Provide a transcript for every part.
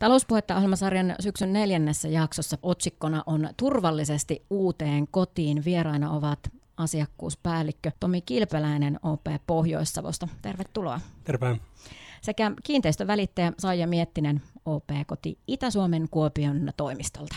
Talouspuhetta ohjelmasarjan syksyn neljännessä jaksossa otsikkona on Turvallisesti uuteen kotiin. Vieraina ovat asiakkuuspäällikkö Tomi Kilpeläinen OP Pohjois-Savosta. Tervetuloa. Terve. Sekä kiinteistövälittäjä Saija Miettinen OP Koti Itä-Suomen Kuopion toimistolta.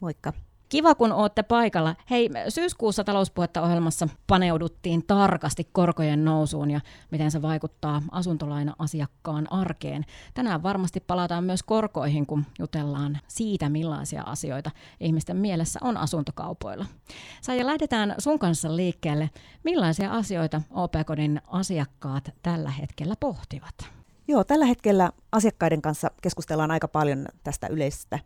Moikka. Kiva, kun olette paikalla. Hei, syyskuussa talouspuhetta ohjelmassa paneuduttiin tarkasti korkojen nousuun ja miten se vaikuttaa asuntolaina-asiakkaan arkeen. Tänään varmasti palataan myös korkoihin, kun jutellaan siitä, millaisia asioita ihmisten mielessä on asuntokaupoilla. Saija, lähdetään sun kanssa liikkeelle. Millaisia asioita OP-kodin asiakkaat tällä hetkellä pohtivat? Joo, tällä hetkellä asiakkaiden kanssa keskustellaan aika paljon tästä yleisestä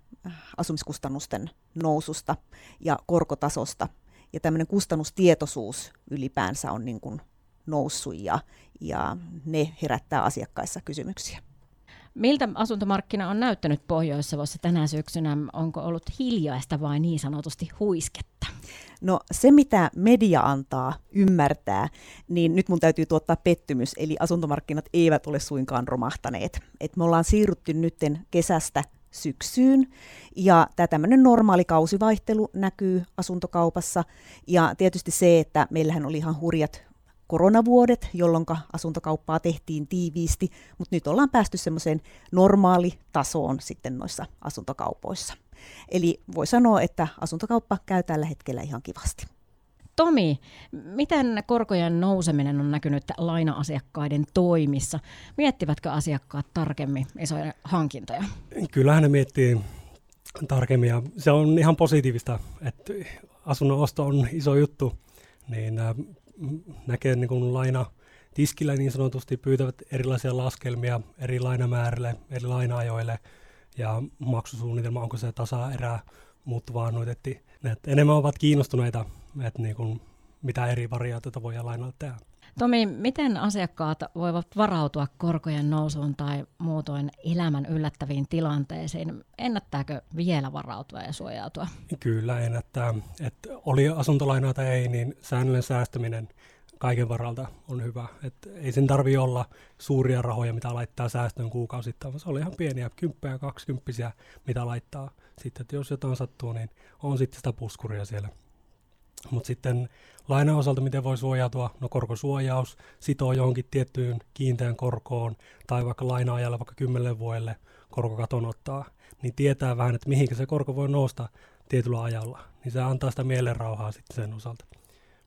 asumiskustannusten noususta ja korkotasosta. Ja tämmöinen kustannustietoisuus ylipäänsä on niin kuin noussut ja, ja ne herättää asiakkaissa kysymyksiä. Miltä asuntomarkkina on näyttänyt Pohjois-Savossa tänä syksynä? Onko ollut hiljaista vai niin sanotusti huisketta? No se, mitä media antaa ymmärtää, niin nyt mun täytyy tuottaa pettymys, eli asuntomarkkinat eivät ole suinkaan romahtaneet. Et me ollaan siirrytty nytten kesästä syksyyn. Ja tämä tämmöinen normaali kausivaihtelu näkyy asuntokaupassa. Ja tietysti se, että meillähän oli ihan hurjat koronavuodet, jolloin asuntokauppaa tehtiin tiiviisti, mutta nyt ollaan päästy semmoiseen normaalitasoon sitten noissa asuntokaupoissa. Eli voi sanoa, että asuntokauppa käy tällä hetkellä ihan kivasti. Tomi, miten korkojen nouseminen on näkynyt laina-asiakkaiden toimissa? Miettivätkö asiakkaat tarkemmin isoja hankintoja? Kyllähän ne miettii tarkemmin ja se on ihan positiivista, että asunnon osto on iso juttu, niin äh, näkee niin kuin laina tiskillä niin sanotusti pyytävät erilaisia laskelmia eri lainamäärille, eri lainaajoille ja maksusuunnitelma, onko se tasa-erää muuttuvaa annuitetti. Enemmän ovat kiinnostuneita että niin kuin, mitä eri variaatioita voi lainalla tehdä. Tomi, miten asiakkaat voivat varautua korkojen nousuun tai muutoin elämän yllättäviin tilanteisiin? Ennättääkö vielä varautua ja suojautua? Kyllä ennättää. Että oli asuntolainaa tai ei, niin säännöllinen säästäminen kaiken varalta on hyvä. Et ei sen tarvi olla suuria rahoja, mitä laittaa säästöön kuukausittain, se oli ihan pieniä, kymppejä, kaksikymppisiä, mitä laittaa. Sitten, että jos jotain sattuu, niin on sitten sitä puskuria siellä mutta sitten lainan osalta, miten voi suojautua? No korkosuojaus sitoo johonkin tiettyyn kiinteän korkoon tai vaikka laina-ajalle vaikka 10 vuodelle korkokaton ottaa, niin tietää vähän, että mihinkä se korko voi nousta tietyllä ajalla. Niin se antaa sitä mielenrauhaa sitten sen osalta.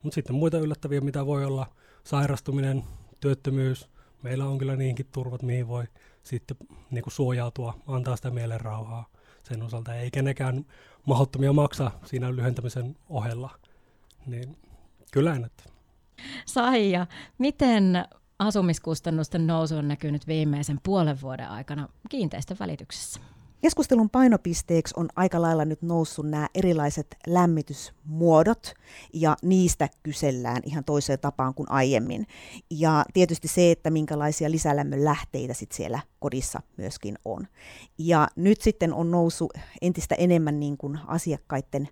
Mutta sitten muita yllättäviä, mitä voi olla sairastuminen, työttömyys. Meillä on kyllä niinkin turvat, mihin voi sitten niin suojautua, antaa sitä mielenrauhaa sen osalta. Ei kenekään mahdottomia maksa siinä lyhentämisen ohella niin kyllä ennättää. Saija, miten asumiskustannusten nousu on näkynyt viimeisen puolen vuoden aikana kiinteistön välityksessä? Keskustelun painopisteeksi on aika lailla nyt noussut nämä erilaiset lämmitysmuodot ja niistä kysellään ihan toiseen tapaan kuin aiemmin. Ja tietysti se, että minkälaisia lisälämmön lähteitä sit siellä kodissa myöskin on. Ja nyt sitten on noussut entistä enemmän niin kuin asiakkaiden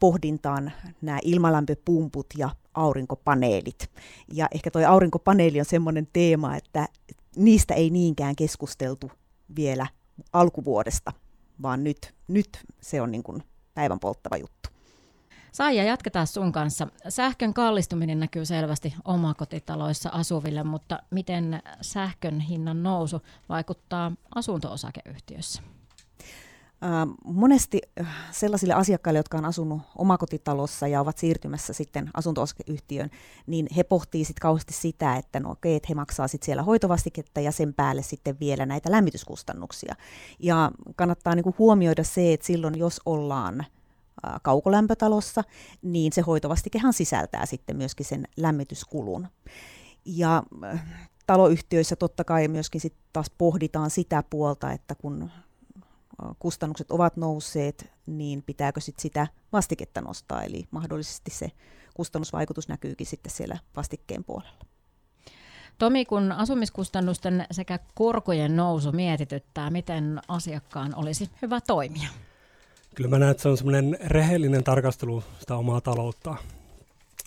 pohdintaan nämä ilmalämpöpumput ja aurinkopaneelit. Ja ehkä tuo aurinkopaneeli on semmoinen teema, että niistä ei niinkään keskusteltu vielä alkuvuodesta, vaan nyt, nyt se on niin kuin päivän polttava juttu. Saija, jatketaan sun kanssa. Sähkön kallistuminen näkyy selvästi omakotitaloissa asuville, mutta miten sähkön hinnan nousu vaikuttaa asunto-osakeyhtiössä? Monesti äh, sellaisille asiakkaille, jotka on asunut omakotitalossa ja ovat siirtymässä sitten asunto niin he pohtii sitten kauheasti sitä, että no okei, että he maksaa sitten siellä hoitovastiketta ja sen päälle sitten vielä näitä lämmityskustannuksia. Ja kannattaa niinku huomioida se, että silloin jos ollaan kaukolämpötalossa, niin se hoitovastikehan sisältää sitten myöskin sen lämmityskulun. Ja taloyhtiöissä totta kai myöskin sit taas pohditaan sitä puolta, että kun kustannukset ovat nousseet, niin pitääkö sit sitä vastiketta nostaa, eli mahdollisesti se kustannusvaikutus näkyykin sitten siellä vastikkeen puolella. Tomi, kun asumiskustannusten sekä korkojen nousu mietityttää, miten asiakkaan olisi hyvä toimia? Kyllä mä näen, että se on semmoinen rehellinen tarkastelu sitä omaa taloutta.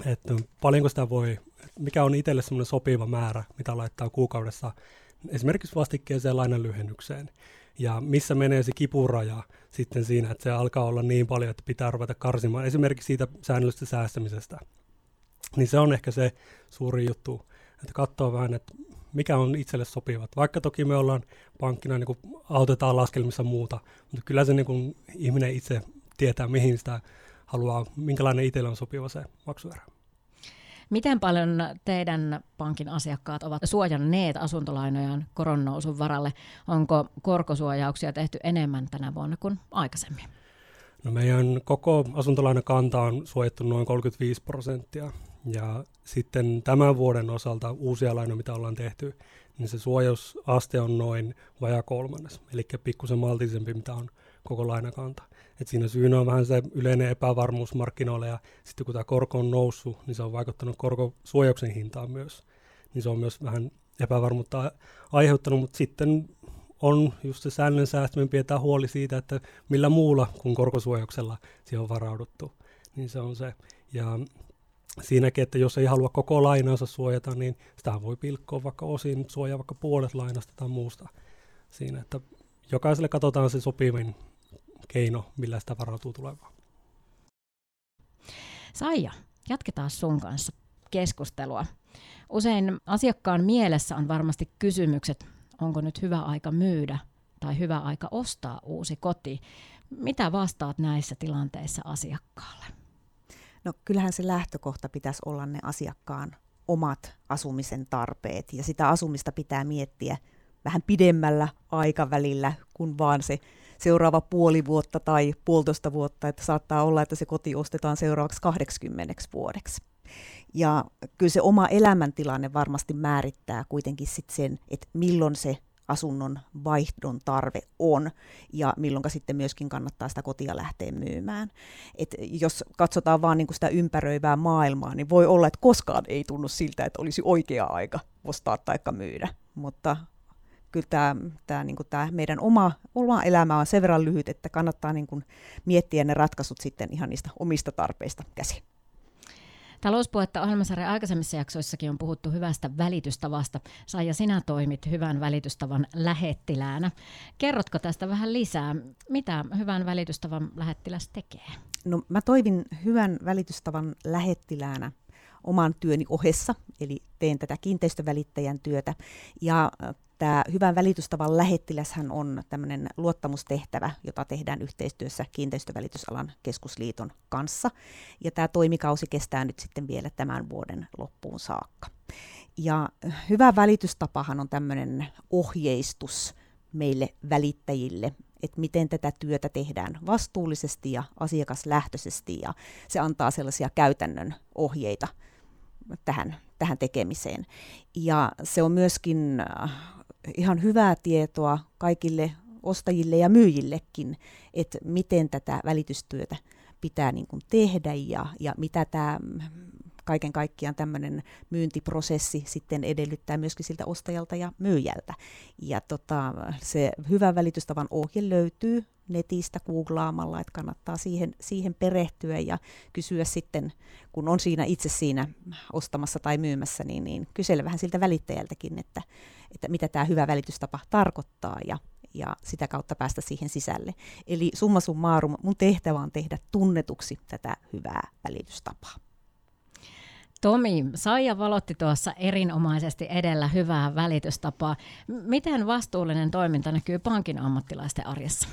Että paljonko sitä voi, mikä on itselle semmoinen sopiva määrä, mitä laittaa kuukaudessa esimerkiksi vastikkeeseen lainan lyhennykseen Ja missä menee se kipuraja sitten siinä, että se alkaa olla niin paljon, että pitää ruveta karsimaan esimerkiksi siitä säännöllisestä säästämisestä. Niin se on ehkä se suuri juttu, että katsoo vähän, että mikä on itselle sopivat. Vaikka toki me ollaan pankkina, niin kuin autetaan laskelmissa muuta, mutta kyllä se niin kuin ihminen itse tietää, mihin sitä haluaa, minkälainen itselle on sopiva se maksuerä. Miten paljon teidän pankin asiakkaat ovat suojanneet asuntolainojaan koronnousun varalle? Onko korkosuojauksia tehty enemmän tänä vuonna kuin aikaisemmin? No meidän koko asuntolainakanta on suojattu noin 35 prosenttia. Ja sitten tämän vuoden osalta uusia lainoja, mitä ollaan tehty, niin se suojausaste on noin vajaa kolmannes, eli pikkusen maltillisempi, mitä on koko lainakanta. Et siinä syynä on vähän se yleinen epävarmuus markkinoilla ja sitten kun tämä korko on noussut, niin se on vaikuttanut korkosuojauksen hintaan myös. Niin se on myös vähän epävarmuutta aiheuttanut, mutta sitten on just se säännön säästäminen pidetään huoli siitä, että millä muulla kuin korkosuojauksella siihen on varauduttu. Niin se on se. Ja siinäkin, että jos ei halua koko lainansa suojata, niin sitä voi pilkkoa vaikka osin, suojaa vaikka puolet lainasta tai muusta siinä, että jokaiselle katsotaan se sopivin keino, millä sitä varautuu tulevaan. Saija, jatketaan sun kanssa keskustelua. Usein asiakkaan mielessä on varmasti kysymykset, onko nyt hyvä aika myydä tai hyvä aika ostaa uusi koti. Mitä vastaat näissä tilanteissa asiakkaalle? No kyllähän se lähtökohta pitäisi olla ne asiakkaan omat asumisen tarpeet ja sitä asumista pitää miettiä vähän pidemmällä aikavälillä kuin vaan se seuraava puoli vuotta tai puolitoista vuotta, että saattaa olla, että se koti ostetaan seuraavaksi 80 vuodeksi. Ja kyllä se oma elämäntilanne varmasti määrittää kuitenkin sit sen, että milloin se asunnon vaihdon tarve on ja milloin sitten myöskin kannattaa sitä kotia lähteä myymään. Et jos katsotaan vaan niin sitä ympäröivää maailmaa, niin voi olla, että koskaan ei tunnu siltä, että olisi oikea aika ostaa tai myydä, mutta kyllä tämä, tämä, niin tämä meidän oma, oma elämä on sen verran lyhyt, että kannattaa niin kuin miettiä ne ratkaisut sitten ihan niistä omista tarpeista käsin. Talouspuhetta ohjelmasarjan aikaisemmissa jaksoissakin on puhuttu hyvästä välitystavasta. Saija, sinä toimit hyvän välitystavan lähettiläänä. Kerrotko tästä vähän lisää? Mitä hyvän välitystavan lähettiläs tekee? No, mä toivin hyvän välitystavan lähettiläänä oman työni ohessa, eli teen tätä kiinteistövälittäjän työtä. Ja Tämä hyvän välitystavan lähettiläshän on tämmöinen luottamustehtävä, jota tehdään yhteistyössä kiinteistövälitysalan keskusliiton kanssa. Ja tämä toimikausi kestää nyt sitten vielä tämän vuoden loppuun saakka. Ja hyvä välitystapahan on tämmöinen ohjeistus meille välittäjille, että miten tätä työtä tehdään vastuullisesti ja asiakaslähtöisesti, ja se antaa sellaisia käytännön ohjeita tähän, tähän tekemiseen. Ja se on myöskin ihan hyvää tietoa kaikille ostajille ja myyjillekin, että miten tätä välitystyötä pitää niin kuin tehdä ja, ja mitä tämä kaiken kaikkiaan tämmöinen myyntiprosessi sitten edellyttää myöskin siltä ostajalta ja myyjältä. Ja tota, se hyvän välitystavan ohje löytyy netistä googlaamalla, että kannattaa siihen, siihen perehtyä ja kysyä sitten, kun on siinä itse siinä ostamassa tai myymässä, niin, niin kysellä vähän siltä välittäjältäkin, että, että mitä tämä hyvä välitystapa tarkoittaa ja, ja sitä kautta päästä siihen sisälle. Eli summa summarum, mun tehtävä on tehdä tunnetuksi tätä hyvää välitystapaa. Tomi, Saija valotti tuossa erinomaisesti edellä hyvää välitystapaa. Miten vastuullinen toiminta näkyy pankin ammattilaisten arjessa?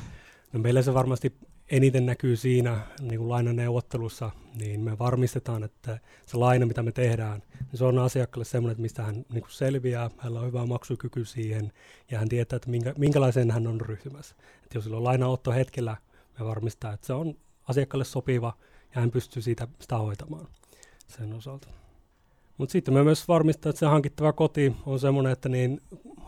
No meillä se varmasti eniten näkyy siinä niin kuin lainaneuvottelussa, niin me varmistetaan, että se laina, mitä me tehdään, niin se on asiakkaalle sellainen, että mistä hän niin kuin selviää, hänellä on hyvä maksukyky siihen, ja hän tietää, että minkä, minkälaiseen hän on ryhtymässä. Että jos sillä on lainaotto hetkellä, me varmistaa, että se on asiakkaalle sopiva, ja hän pystyy siitä sitä hoitamaan sen osalta. Mutta sitten me myös varmistaa, että se hankittava koti on semmoinen, että niin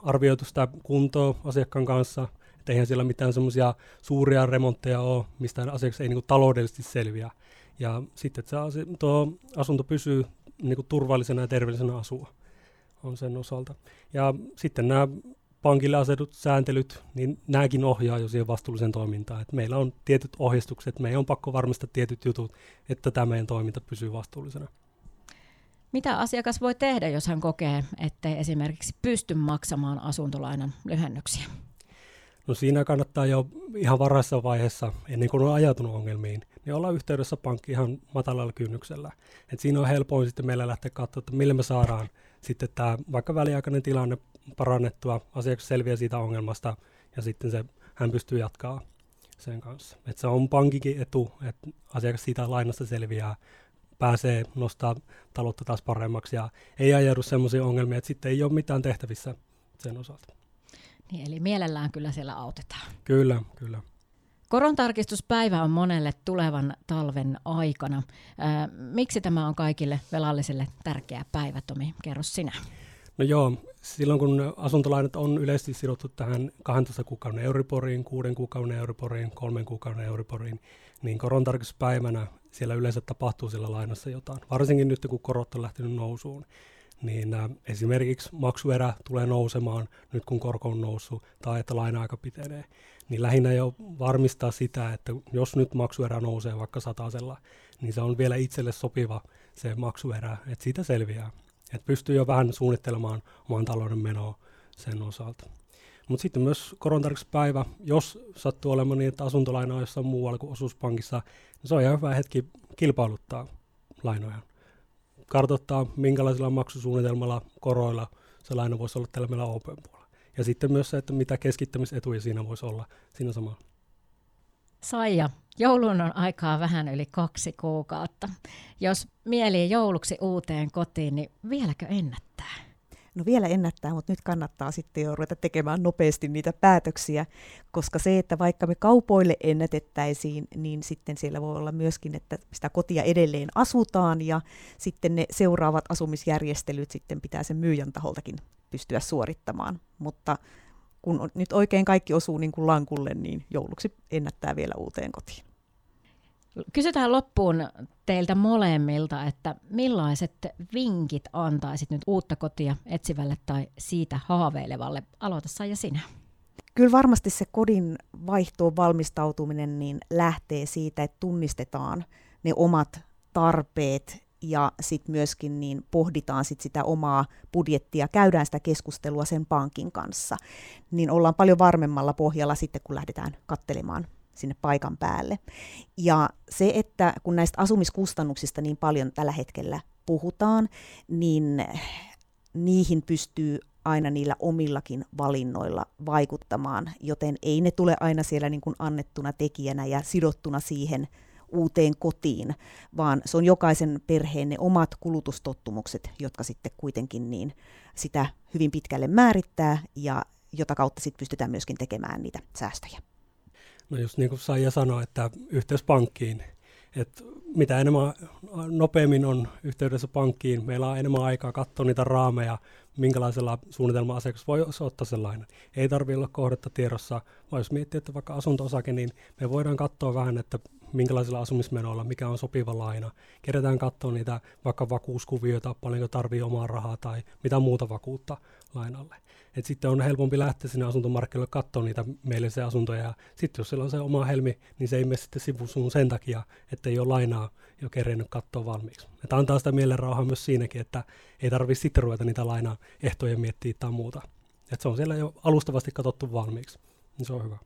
arvioitu sitä kuntoa asiakkaan kanssa, että eihän siellä mitään semmoisia suuria remontteja ole, mistä asiakas ei niin taloudellisesti selviä. Ja sitten, että se tuo asunto pysyy niin turvallisena ja terveellisenä asua on sen osalta. Ja sitten nämä pankille asetut sääntelyt, niin nämäkin ohjaa jo siihen vastuulliseen toimintaan. Et meillä on tietyt ohjeistukset, meidän on pakko varmistaa tietyt jutut, että tämä meidän toiminta pysyy vastuullisena. Mitä asiakas voi tehdä, jos hän kokee, ettei esimerkiksi pysty maksamaan asuntolainan lyhennyksiä? No siinä kannattaa jo ihan varhaisessa vaiheessa, ennen kuin on ajatunut ongelmiin, niin olla yhteydessä pankki ihan matalalla kynnyksellä. Et siinä on helpoin sitten meillä lähteä katsomaan, että millä me saadaan sitten tämä vaikka väliaikainen tilanne parannettua, asiakas selviää siitä ongelmasta ja sitten se, hän pystyy jatkaa sen kanssa. Et se on pankikin etu, että asiakas siitä lainasta selviää, pääsee nostaa taloutta taas paremmaksi ja ei ajaudu sellaisia ongelmia, että sitten ei ole mitään tehtävissä sen osalta. Niin, eli mielellään kyllä siellä autetaan. Kyllä, kyllä. Korontarkistuspäivä on monelle tulevan talven aikana. Ää, miksi tämä on kaikille velallisille tärkeä päivä, Tomi? Kerro sinä. No joo, silloin kun asuntolainat on yleisesti sidottu tähän 12 kuukauden euriboriin, 6 kuukauden euriboriin, 3 kuukauden euriboriin, niin korontarkistuspäivänä siellä yleensä tapahtuu sillä lainassa jotain. Varsinkin nyt kun korot on lähtenyt nousuun, niin äh, esimerkiksi maksuerä tulee nousemaan nyt kun korko on noussut tai että laina-aika pitenee, niin lähinnä jo varmistaa sitä, että jos nyt maksuerä nousee vaikka satasella, niin se on vielä itselle sopiva se maksuerä, että siitä selviää. Että pystyy jo vähän suunnittelemaan oman talouden menoa sen osalta. Mutta sitten myös korontarkistuspäivä, jos sattuu olemaan niin, että asuntolaina on jossain muualla kuin osuuspankissa, niin se on ihan hyvä hetki kilpailuttaa lainoja kartoittaa, minkälaisella maksusuunnitelmalla, koroilla se laina voisi olla tällä meillä open puolella. Ja sitten myös se, että mitä keskittämisetuja siinä voisi olla siinä samalla. Saija, joulun on aikaa vähän yli kaksi kuukautta. Jos mieli jouluksi uuteen kotiin, niin vieläkö ennättää? No vielä ennättää, mutta nyt kannattaa sitten jo ruveta tekemään nopeasti niitä päätöksiä, koska se, että vaikka me kaupoille ennätettäisiin, niin sitten siellä voi olla myöskin, että sitä kotia edelleen asutaan ja sitten ne seuraavat asumisjärjestelyt sitten pitää sen myyjän taholtakin pystyä suorittamaan. Mutta kun nyt oikein kaikki osuu niin kuin lankulle, niin jouluksi ennättää vielä uuteen kotiin. Kysytään loppuun teiltä molemmilta, että millaiset vinkit antaisit nyt uutta kotia etsivälle tai siitä haaveilevalle? Aloita ja sinä. Kyllä varmasti se kodin vaihtoon valmistautuminen niin lähtee siitä, että tunnistetaan ne omat tarpeet ja sitten myöskin niin pohditaan sit sitä omaa budjettia, käydään sitä keskustelua sen pankin kanssa, niin ollaan paljon varmemmalla pohjalla sitten, kun lähdetään kattelemaan sinne paikan päälle. Ja se, että kun näistä asumiskustannuksista niin paljon tällä hetkellä puhutaan, niin niihin pystyy aina niillä omillakin valinnoilla vaikuttamaan, joten ei ne tule aina siellä niin kuin annettuna tekijänä ja sidottuna siihen uuteen kotiin, vaan se on jokaisen perheen ne omat kulutustottumukset, jotka sitten kuitenkin niin sitä hyvin pitkälle määrittää ja jota kautta sitten pystytään myöskin tekemään niitä säästöjä. No just niin kuin Saija sanoi, että yhteys pankkiin, että mitä enemmän nopeammin on yhteydessä pankkiin, meillä on enemmän aikaa katsoa niitä raameja, minkälaisella suunnitelma asiakas voi ottaa sellainen. Ei tarvitse olla kohdetta tiedossa, vaan jos miettii, että vaikka asunto-osake, niin me voidaan katsoa vähän, että minkälaisilla asumismenoilla, mikä on sopiva laina. Kerätään katsoa niitä vaikka vakuuskuvioita, paljonko tarvii omaa rahaa tai mitä muuta vakuutta lainalle. Et sitten on helpompi lähteä sinne asuntomarkkinoille katsoa niitä meille se asuntoja. Ja sitten jos siellä on se oma helmi, niin se ei mene sitten sivusuun sen takia, että ei ole lainaa jo kerennyt katsoa valmiiksi. Et antaa sitä mielenrauhaa myös siinäkin, että ei tarvitse sitten ruveta niitä lainaa ehtoja miettiä tai muuta. Et se on siellä jo alustavasti katsottu valmiiksi, niin se on hyvä.